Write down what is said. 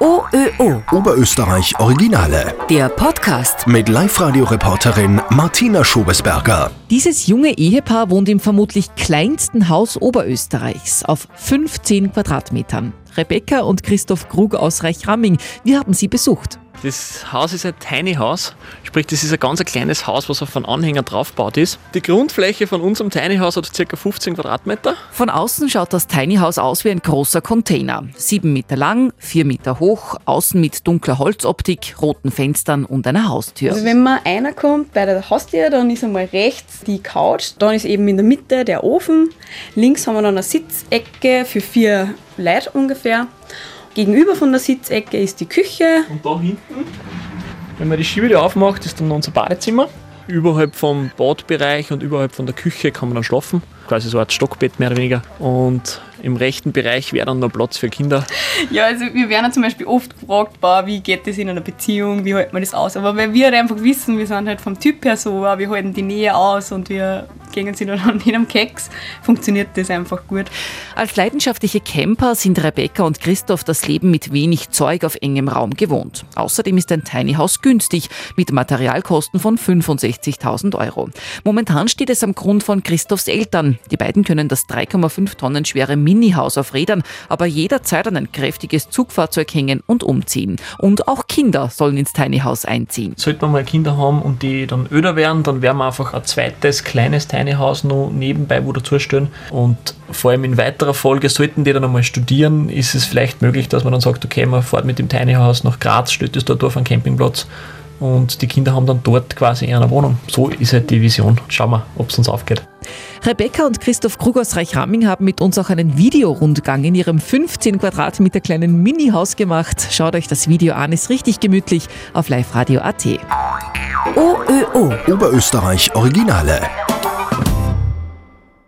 OÖO. Oberösterreich Originale. Der Podcast. Mit Live-Radio-Reporterin Martina Schobesberger. Dieses junge Ehepaar wohnt im vermutlich kleinsten Haus Oberösterreichs auf 15 Quadratmetern. Rebecca und Christoph Krug aus Reichramming. Wir haben sie besucht. Das Haus ist ein Tiny House, sprich das ist ein ganz kleines Haus, was auf einen Anhänger draufgebaut ist. Die Grundfläche von unserem Tiny House hat ca. 15 Quadratmeter. Von außen schaut das Tiny House aus wie ein großer Container. Sieben Meter lang, vier Meter hoch, außen mit dunkler Holzoptik, roten Fenstern und einer Haustür. Also wenn man einer kommt bei der Haustür, dann ist einmal rechts die Couch, dann ist eben in der Mitte der Ofen, links haben wir dann eine Sitzecke für vier Leute ungefähr. Gegenüber von der Sitzecke ist die Küche. Und da hinten, wenn man die Schiebetür aufmacht, ist dann unser Badezimmer. Überhalb vom Badbereich und überhalb von der Küche kann man dann schlafen. Quasi so Art Stockbett mehr oder weniger. Und im rechten Bereich wäre dann noch Platz für Kinder. Ja, also wir werden ja zum Beispiel oft gefragt, wie geht das in einer Beziehung, wie hält man das aus? Aber weil wir halt einfach wissen, wir sind halt vom Typ her so, wir halten die Nähe aus und wir gehen sie dann nicht am Keks, funktioniert das einfach gut. Als leidenschaftliche Camper sind Rebecca und Christoph das Leben mit wenig Zeug auf engem Raum gewohnt. Außerdem ist ein Tiny House günstig, mit Materialkosten von 65.000 Euro. Momentan steht es am Grund von Christophs Eltern. Die beiden können das 3,5 Tonnen schwere Mini-Haus auf Rädern, aber jederzeit an ein kräftiges Zugfahrzeug hängen und umziehen. Und auch Kinder sollen ins Tiny House einziehen. Sollte man mal Kinder haben und die dann öder werden, dann werden wir einfach ein zweites kleines Tiny House noch nebenbei wo dazustellen. Und vor allem in weiterer Folge sollten die dann einmal studieren, ist es vielleicht möglich, dass man dann sagt, okay, man fährt mit dem Tiny House nach Graz, stellt es dort auf einen Campingplatz und die Kinder haben dann dort quasi eine Wohnung. So ist halt die Vision. Schauen wir, ob es uns aufgeht. Rebecca und Christoph Krug aus Reichramming haben mit uns auch einen Videorundgang in ihrem 15 Quadratmeter kleinen Mini-Haus gemacht. Schaut euch das Video an, ist richtig gemütlich auf liveradio.at. OÖO. Oberösterreich Originale.